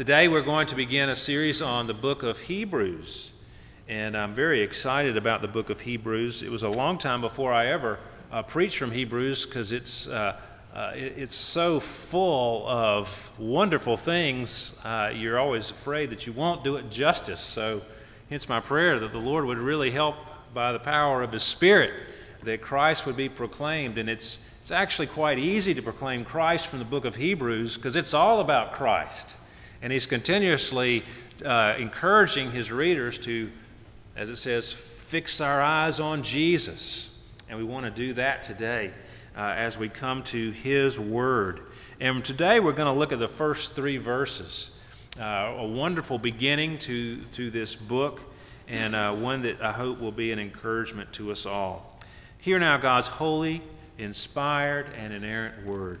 Today we're going to begin a series on the book of Hebrews. And I'm very excited about the book of Hebrews. It was a long time before I ever uh, preached from Hebrews because it's, uh, uh, it, it's so full of wonderful things. Uh, you're always afraid that you won't do it justice. So, hence my prayer that the Lord would really help by the power of His Spirit that Christ would be proclaimed. And it's, it's actually quite easy to proclaim Christ from the book of Hebrews because it's all about Christ. And he's continuously uh, encouraging his readers to, as it says, fix our eyes on Jesus. And we want to do that today uh, as we come to his word. And today we're going to look at the first three verses. Uh, a wonderful beginning to, to this book, and uh, one that I hope will be an encouragement to us all. Hear now God's holy, inspired, and inerrant word.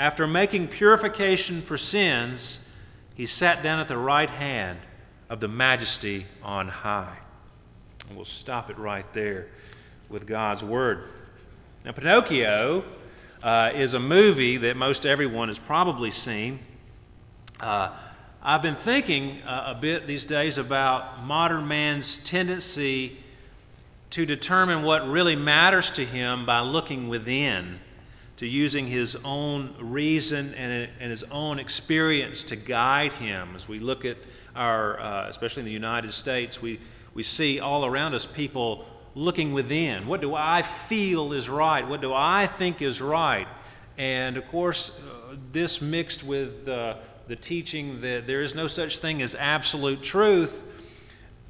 After making purification for sins, he sat down at the right hand of the majesty on high. And we'll stop it right there with God's word. Now, Pinocchio uh, is a movie that most everyone has probably seen. Uh, I've been thinking uh, a bit these days about modern man's tendency to determine what really matters to him by looking within, to using his own reason and, and his own experience to guide him. As we look at our, uh, especially in the United States, we, we see all around us people looking within. What do I feel is right? What do I think is right? And of course, uh, this mixed with uh, the teaching that there is no such thing as absolute truth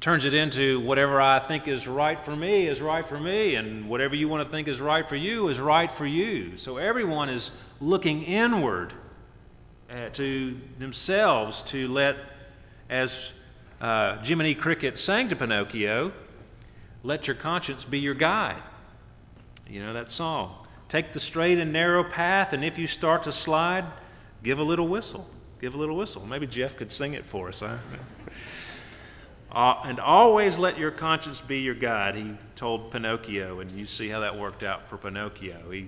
turns it into whatever I think is right for me is right for me, and whatever you want to think is right for you is right for you. So everyone is looking inward uh, to themselves to let, as uh, Jiminy Cricket sang to Pinocchio, let your conscience be your guide. You know that song. Take the straight and narrow path, and if you start to slide, give a little whistle. Give a little whistle. Maybe Jeff could sing it for us. Huh? Uh, and always let your conscience be your guide, he told Pinocchio, and you see how that worked out for Pinocchio. He,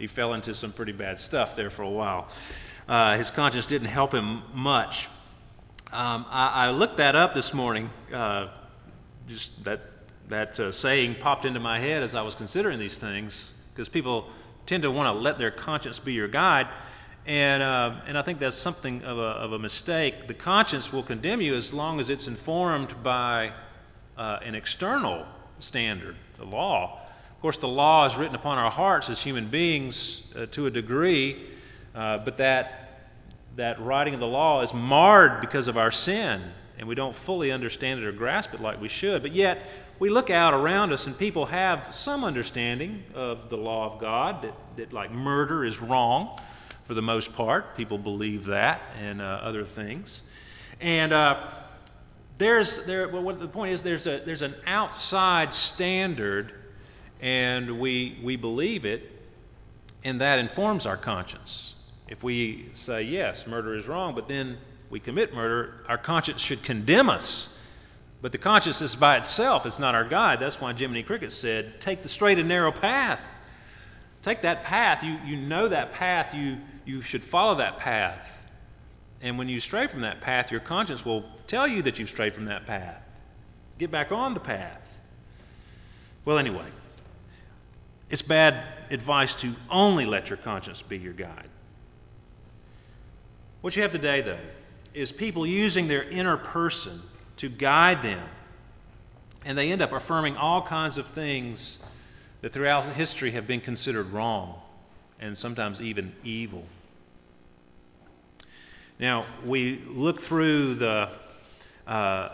he fell into some pretty bad stuff there for a while. Uh, his conscience didn't help him much. Um, I, I, looked that up this morning. Uh, just that, that uh, saying popped into my head as I was considering these things, because people tend to want to let their conscience be your guide. And, uh, and I think that's something of a, of a mistake. The conscience will condemn you as long as it's informed by uh, an external standard, the law. Of course, the law is written upon our hearts as human beings uh, to a degree, uh, but that, that writing of the law is marred because of our sin, and we don't fully understand it or grasp it like we should. But yet, we look out around us, and people have some understanding of the law of God that, that like, murder is wrong for the most part. People believe that and uh, other things. And uh, there's there. Well, what the point is, there's a there's an outside standard, and we we believe it, and that informs our conscience. If we say yes, murder is wrong, but then we commit murder, our conscience should condemn us. But the conscience is by itself; it's not our guide. That's why Jiminy Cricket said, "Take the straight and narrow path." Take that path. You, you know that path. You, you should follow that path. And when you stray from that path, your conscience will tell you that you've strayed from that path. Get back on the path. Well, anyway, it's bad advice to only let your conscience be your guide. What you have today, though, is people using their inner person to guide them. And they end up affirming all kinds of things that throughout history have been considered wrong and sometimes even evil. Now, we look through the, uh,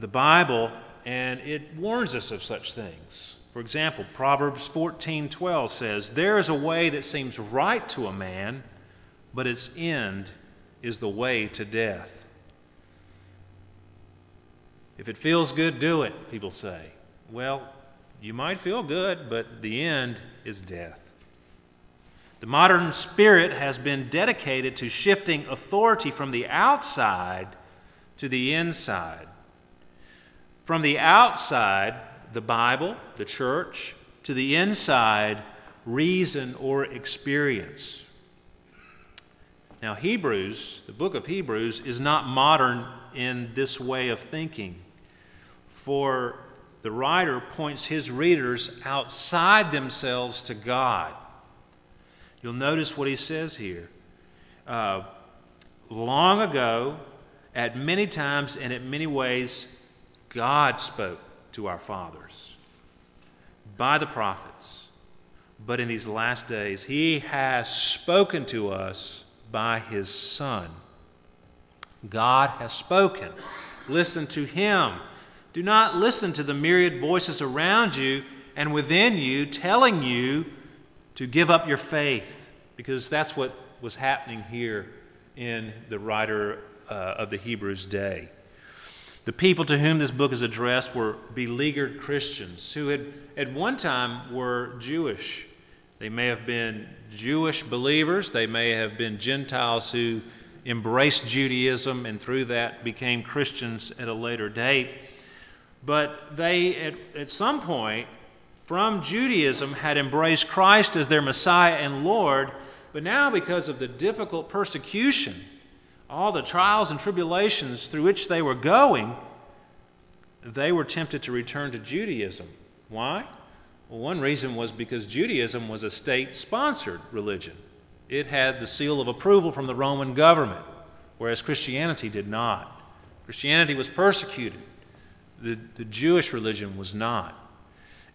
the Bible and it warns us of such things. For example, Proverbs 14:12 says, "There is a way that seems right to a man, but its end is the way to death." If it feels good, do it, people say. Well, you might feel good, but the end is death. The modern spirit has been dedicated to shifting authority from the outside to the inside. From the outside, the Bible, the church, to the inside, reason or experience. Now, Hebrews, the book of Hebrews, is not modern in this way of thinking. For the writer points his readers outside themselves to God. You'll notice what he says here. Uh, long ago, at many times and in many ways, God spoke to our fathers by the prophets. But in these last days, he has spoken to us by his Son. God has spoken. Listen to him. Do not listen to the myriad voices around you and within you telling you to give up your faith, because that's what was happening here in the writer uh, of the Hebrews' day. The people to whom this book is addressed were beleaguered Christians who had at one time were Jewish. They may have been Jewish believers, they may have been Gentiles who embraced Judaism and through that became Christians at a later date. But they, at, at some point, from Judaism, had embraced Christ as their Messiah and Lord, but now, because of the difficult persecution, all the trials and tribulations through which they were going, they were tempted to return to Judaism. Why? Well, one reason was because Judaism was a state sponsored religion. It had the seal of approval from the Roman government, whereas Christianity did not. Christianity was persecuted, the, the Jewish religion was not.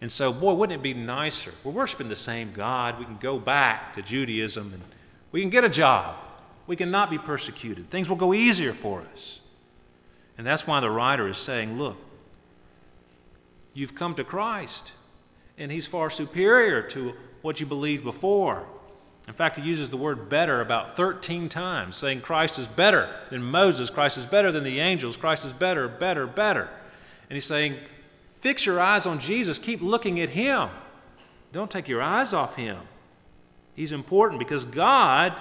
And so, boy, wouldn't it be nicer? We're worshiping the same God. We can go back to Judaism and we can get a job. We can not be persecuted. Things will go easier for us. And that's why the writer is saying, look, you've come to Christ, and He's far superior to what you believed before. In fact, he uses the word better about 13 times, saying Christ is better than Moses, Christ is better than the angels, Christ is better, better, better. And he's saying, fix your eyes on Jesus, keep looking at him. Don't take your eyes off him. He's important because God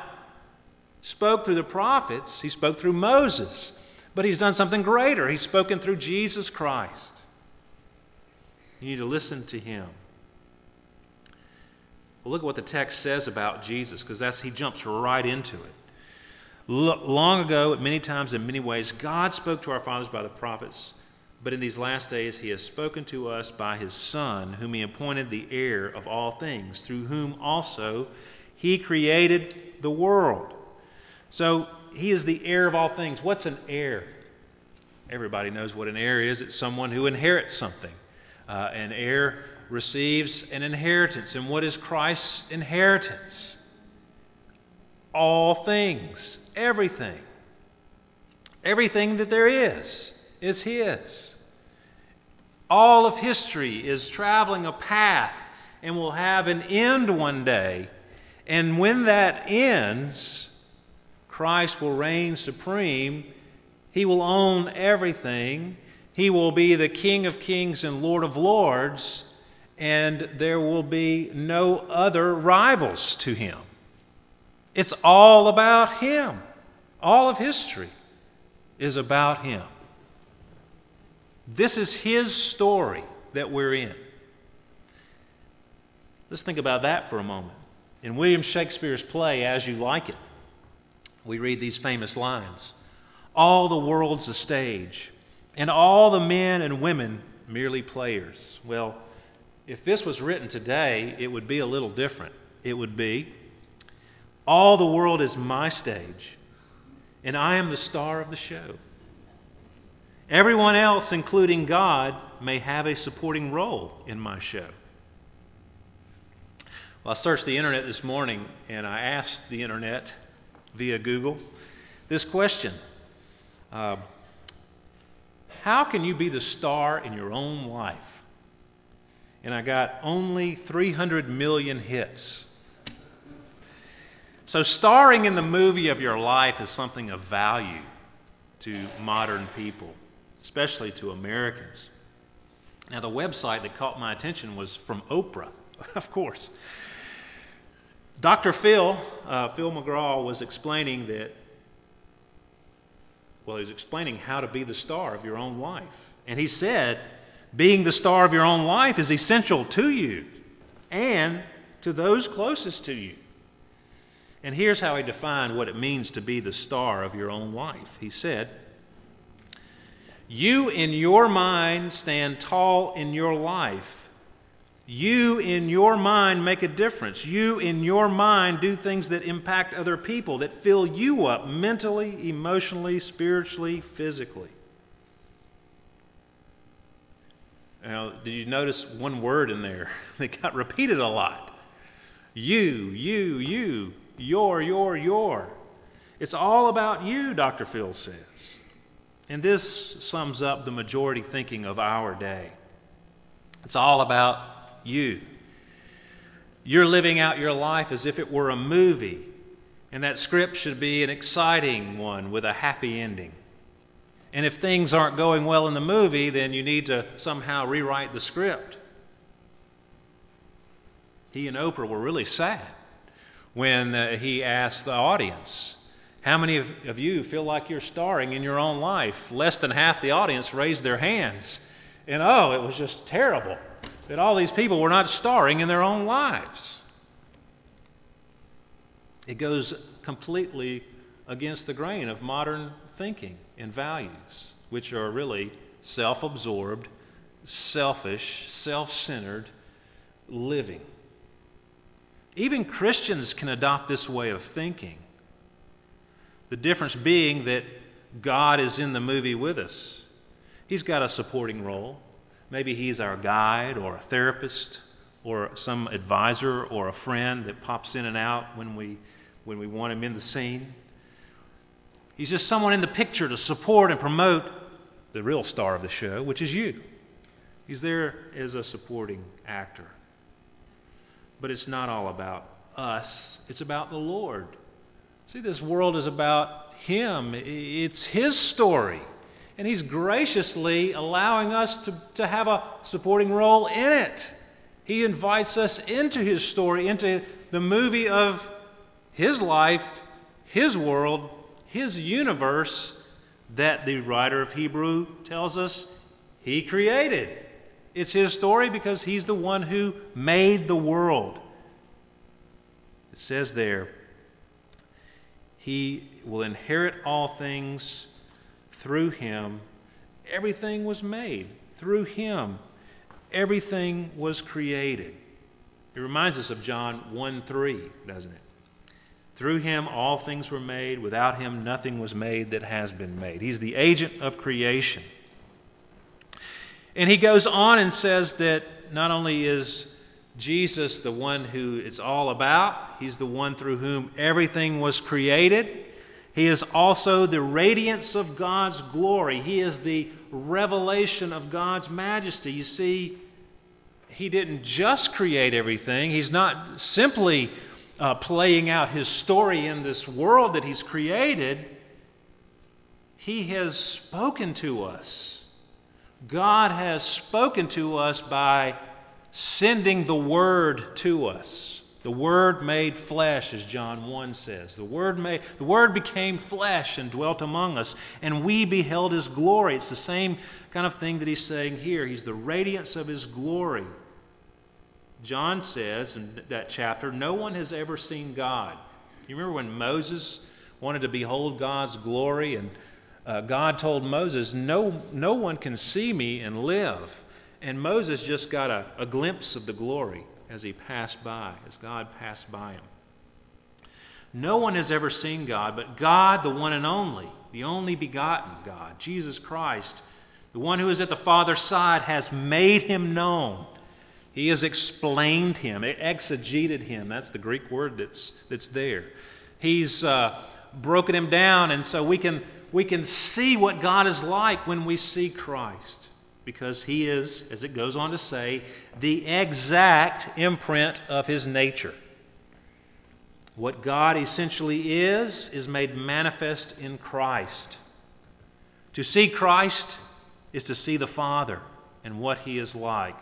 spoke through the prophets, he spoke through Moses, but he's done something greater. He's spoken through Jesus Christ. You need to listen to him. Well, look at what the text says about Jesus, because that's he jumps right into it. long ago, many times, in many ways, God spoke to our fathers by the prophets, but in these last days, He has spoken to us by His Son, whom He appointed the heir of all things, through whom also He created the world. So He is the heir of all things. What's an heir? Everybody knows what an heir is. It's someone who inherits something. Uh, an heir receives an inheritance. And what is Christ's inheritance? All things, everything. Everything that there is is His. All of history is traveling a path and will have an end one day. And when that ends, Christ will reign supreme. He will own everything. He will be the King of kings and Lord of lords and there will be no other rivals to him. It's all about him. All of history is about him. This is his story that we're in. Let's think about that for a moment. In William Shakespeare's play, As You Like It, we read these famous lines All the world's a stage, and all the men and women merely players. Well, if this was written today, it would be a little different. It would be All the world is my stage, and I am the star of the show. Everyone else, including God, may have a supporting role in my show. Well, I searched the internet this morning and I asked the internet via Google this question uh, How can you be the star in your own life? and I got only 300 million hits. So, starring in the movie of your life is something of value to modern people. Especially to Americans. Now, the website that caught my attention was from Oprah, of course. Dr. Phil, uh, Phil McGraw, was explaining that, well, he was explaining how to be the star of your own life. And he said, being the star of your own life is essential to you and to those closest to you. And here's how he defined what it means to be the star of your own life. He said, You in your mind stand tall in your life. You in your mind make a difference. You in your mind do things that impact other people, that fill you up mentally, emotionally, spiritually, physically. Now, did you notice one word in there that got repeated a lot? You, you, you, your, your, your. It's all about you, Dr. Phil says. And this sums up the majority thinking of our day. It's all about you. You're living out your life as if it were a movie, and that script should be an exciting one with a happy ending. And if things aren't going well in the movie, then you need to somehow rewrite the script. He and Oprah were really sad when uh, he asked the audience, How many of, of you feel like you're starring in your own life? Less than half the audience raised their hands. And oh, it was just terrible that all these people were not starring in their own lives. It goes completely against the grain of modern thinking and values, which are really self absorbed, selfish, self centered living. Even Christians can adopt this way of thinking. The difference being that God is in the movie with us. He's got a supporting role. Maybe He's our guide or a therapist or some advisor or a friend that pops in and out when we, when we want Him in the scene. He's just someone in the picture to support and promote the real star of the show, which is you. He's there as a supporting actor. But it's not all about us, it's about the Lord. See, this world is about Him, it's His story. And He's graciously allowing us to, to have a supporting role in it. He invites us into His story, into the movie of His life, His world, his universe that the writer of Hebrew tells us he created. It's his story because he's the one who made the world. It says there, he will inherit all things through him. Everything was made through him. Everything was created. It reminds us of John 1 3, doesn't it? Through him all things were made. Without him nothing was made that has been made. He's the agent of creation. And he goes on and says that not only is Jesus the one who it's all about, he's the one through whom everything was created. He is also the radiance of God's glory. He is the revelation of God's majesty. You see, he didn't just create everything, he's not simply uh, playing out his story in this world that he's created, he has spoken to us. God has spoken to us by sending the Word to us. The Word made flesh, as John 1 says. The Word, made, the Word became flesh and dwelt among us, and we beheld His glory. It's the same kind of thing that He's saying here. He's the radiance of His glory. John says in that chapter, no one has ever seen God. You remember when Moses wanted to behold God's glory, and uh, God told Moses, no, no one can see me and live. And Moses just got a, a glimpse of the glory as he passed by, as God passed by him. No one has ever seen God, but God, the one and only, the only begotten God, Jesus Christ, the one who is at the Father's side, has made him known he has explained him, exegeted him. That's the Greek word that's, that's there. He's uh, broken him down, and so we can, we can see what God is like when we see Christ. Because he is, as it goes on to say, the exact imprint of his nature. What God essentially is, is made manifest in Christ. To see Christ is to see the Father and what He is like.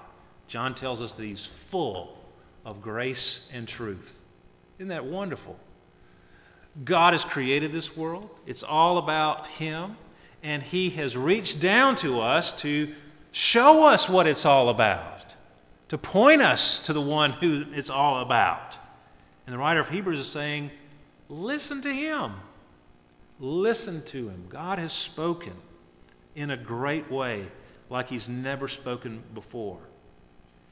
John tells us that He's full of grace and truth. Isn't that wonderful? God has created this world, it's all about Him, and He has reached down to us to show us what it's all about, to point us to the one who it's all about. And the writer of Hebrews is saying, listen to Him. Listen to Him. God has spoken in a great way, like He's never spoken before.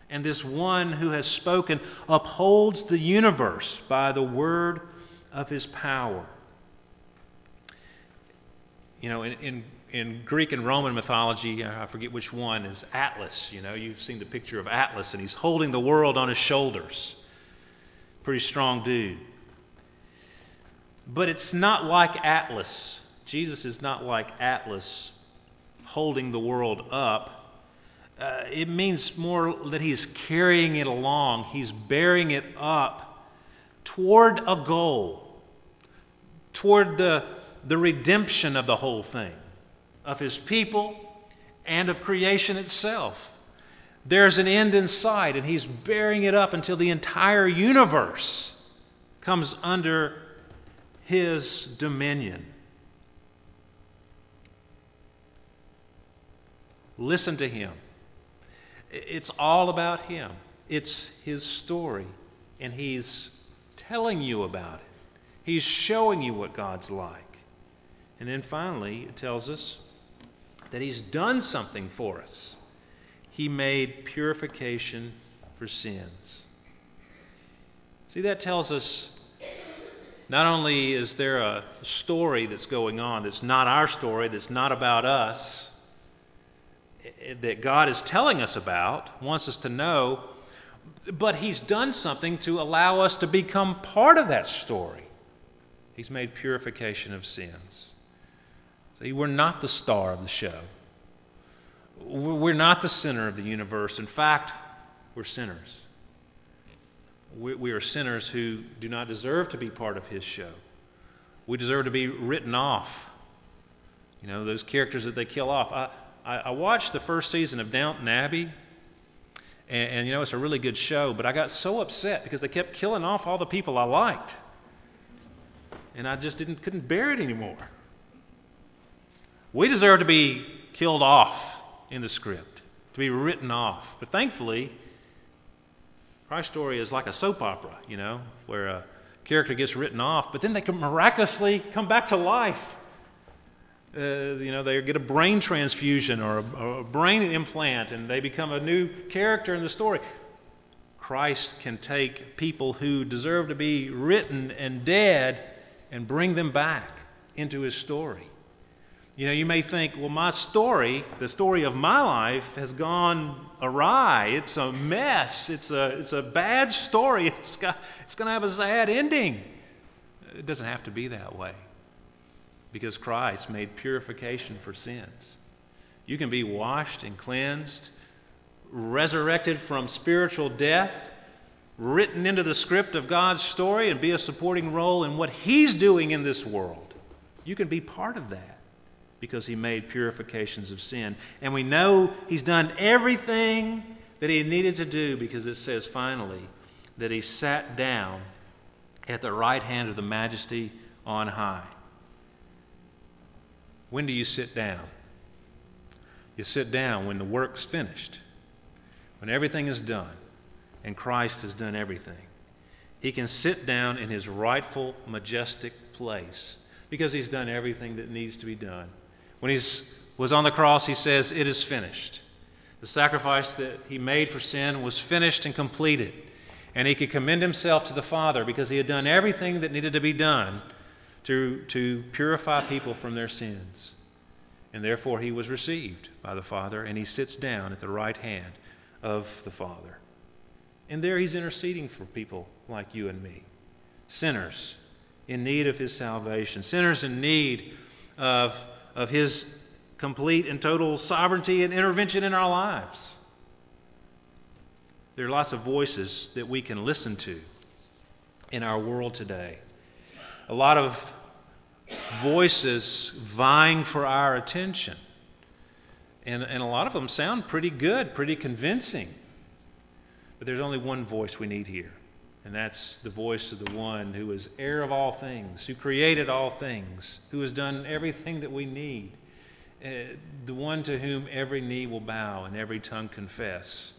And this one who has spoken upholds the universe by the word of his power. You know, in, in, in, Greek and Roman mythology, I forget which one, is Atlas. You know, you've seen the picture of Atlas, and he's holding the world on his shoulders. Pretty strong dude. But it's not like Atlas. Jesus is not like Atlas holding the world up. Uh, it means more that he's carrying it along, he's bearing it up toward a goal, toward the, the redemption of the whole thing, of his people and of creation itself. There's an end in sight, and he's bearing it up until the entire universe comes under his dominion. Listen to him. It's all about him. It's his story, and he's telling you about it. He's showing you what God's like. And then finally, it tells us that He's done something for us. He made purification for sins. See, that tells us not only is there a story that's going on that's not our story, that's not about us, eh, that God is telling us about, wants us to know, but he's done something to allow us to become part of that story. He's made purification of sins. See, we're not the star of the show. We're not the center of the universe. In fact, we're sinners. We are sinners who do not deserve to be part of his show. We deserve to be written off. You know, those characters that they kill off. I, I, watched the first season of Downton Abbey and, and, you know, it's a really good show, but I got so upset because they kept killing off all the people I liked. And I just didn't, couldn't bear it anymore. We deserve to be killed off in the script, to be written off. But thankfully, Christ's story is like a soap opera, you know, where a character gets written off, but then they can miraculously come back to life uh, you know, they get a brain transfusion or a, or a brain implant and they become a new character in the story. Christ can take people who deserve to be written and dead and bring them back into his story. You know, you may think, well, my story, the story of my life, has gone awry. It's a mess. It's a, it's a bad story. It's, it's going to have a sad ending. It doesn't have to be that way because Christ made purification for sins. You can be washed and cleansed, resurrected from spiritual death, written into the script of God's story, and be a supporting role in what He's doing in this world. You can be part of that because He made purifications of sin. And we know He's done everything that He needed to do because it says finally that He sat down at the right hand of the majesty on high. When do you sit down? You sit down when the work's finished, when everything is done, and Christ has done everything. He can sit down in his rightful, majestic place because he's done everything that needs to be done. When he was on the cross, he says, It is finished. The sacrifice that he made for sin was finished and completed. And he could commend himself to the Father because he had done everything that needed to be done to, to purify people from their sins. And therefore, he was received by the Father, and he sits down at the right hand of the Father. And there he's interceding for people like you and me, sinners in need of his salvation, sinners in need of, of his complete and total sovereignty and intervention in our lives. There are lots of voices that we can listen to in our world today a lot of voices vying for our attention. And, and a lot of them sound pretty good, pretty convincing. But there's only one voice we need here, and that's the voice of the one who is heir of all things, who created all things, who has done everything that we need, uh, the one to whom every knee will bow and every tongue confess,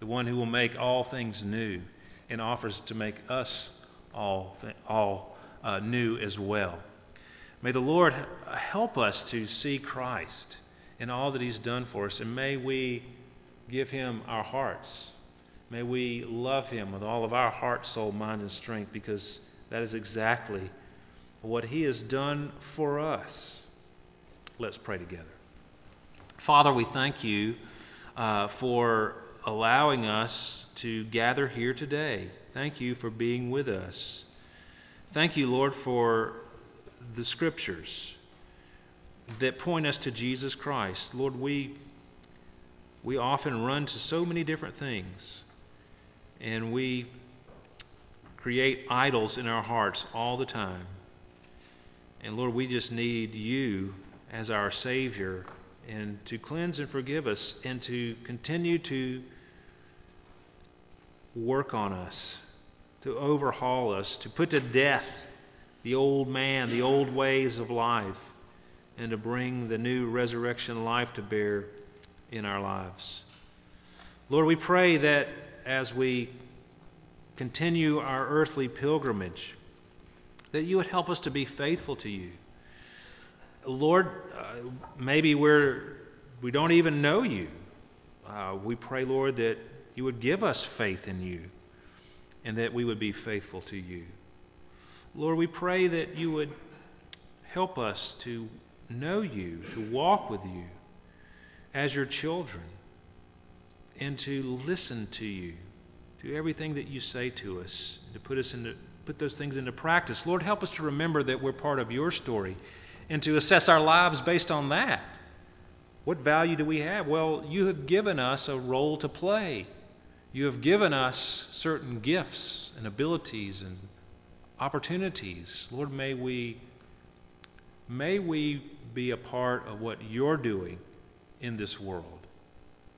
the one who will make all things new and offers to make us all, all uh, new as well. May the Lord help us to see Christ in all that He's done for us, and may we give Him our hearts. May we love Him with all of our heart, soul, mind, and strength, because that is exactly what He has done for us. Let's pray together. Father, we thank you uh, for allowing us to gather here today. Thank you for being with us. Thank you, Lord, for the scriptures that point us to Jesus Christ. Lord, we, we often run to so many different things, and we create idols in our hearts all the time. And Lord, we just need you as our Savior and to cleanse and forgive us and to continue to work on us, to overhaul us, to put to death the old man, the old ways of life, and to bring the new resurrection life to bear in our lives. Lord, we pray that as we continue our earthly pilgrimage, that you would help us to be faithful to you. Lord, uh, maybe we're, we don't even know you. Uh, we pray, Lord, that you would give us faith in you and that we would be faithful to you. Lord, we pray that you would help us to know you, to walk with you as your children, and to listen to you, to everything that you say to us, to put us into put those things into practice. Lord, help us to remember that we're part of your story and to assess our lives based on that. What value do we have? Well, you have given us a role to play. You have given us certain gifts and abilities and opportunities. Lord, may we may we be a part of what you're doing in this world.